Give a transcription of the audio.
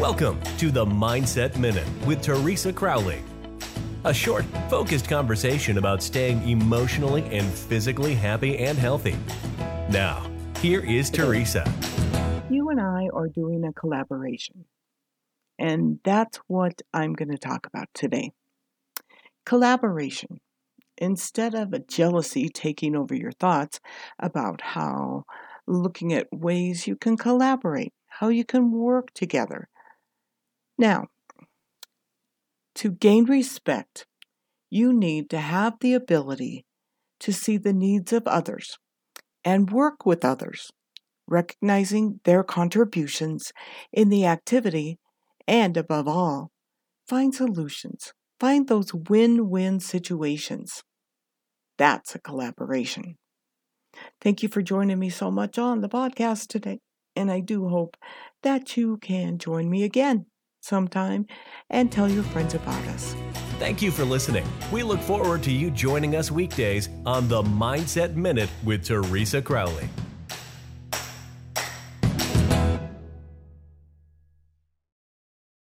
Welcome to the Mindset Minute with Teresa Crowley. A short, focused conversation about staying emotionally and physically happy and healthy. Now, here is Teresa. You and I are doing a collaboration, and that's what I'm going to talk about today. Collaboration. Instead of a jealousy taking over your thoughts about how looking at ways you can collaborate, how you can work together, now, to gain respect, you need to have the ability to see the needs of others and work with others, recognizing their contributions in the activity, and above all, find solutions. Find those win win situations. That's a collaboration. Thank you for joining me so much on the podcast today, and I do hope that you can join me again sometime and tell your friends about us. Thank you for listening. We look forward to you joining us weekdays on the Mindset Minute with Teresa Crowley.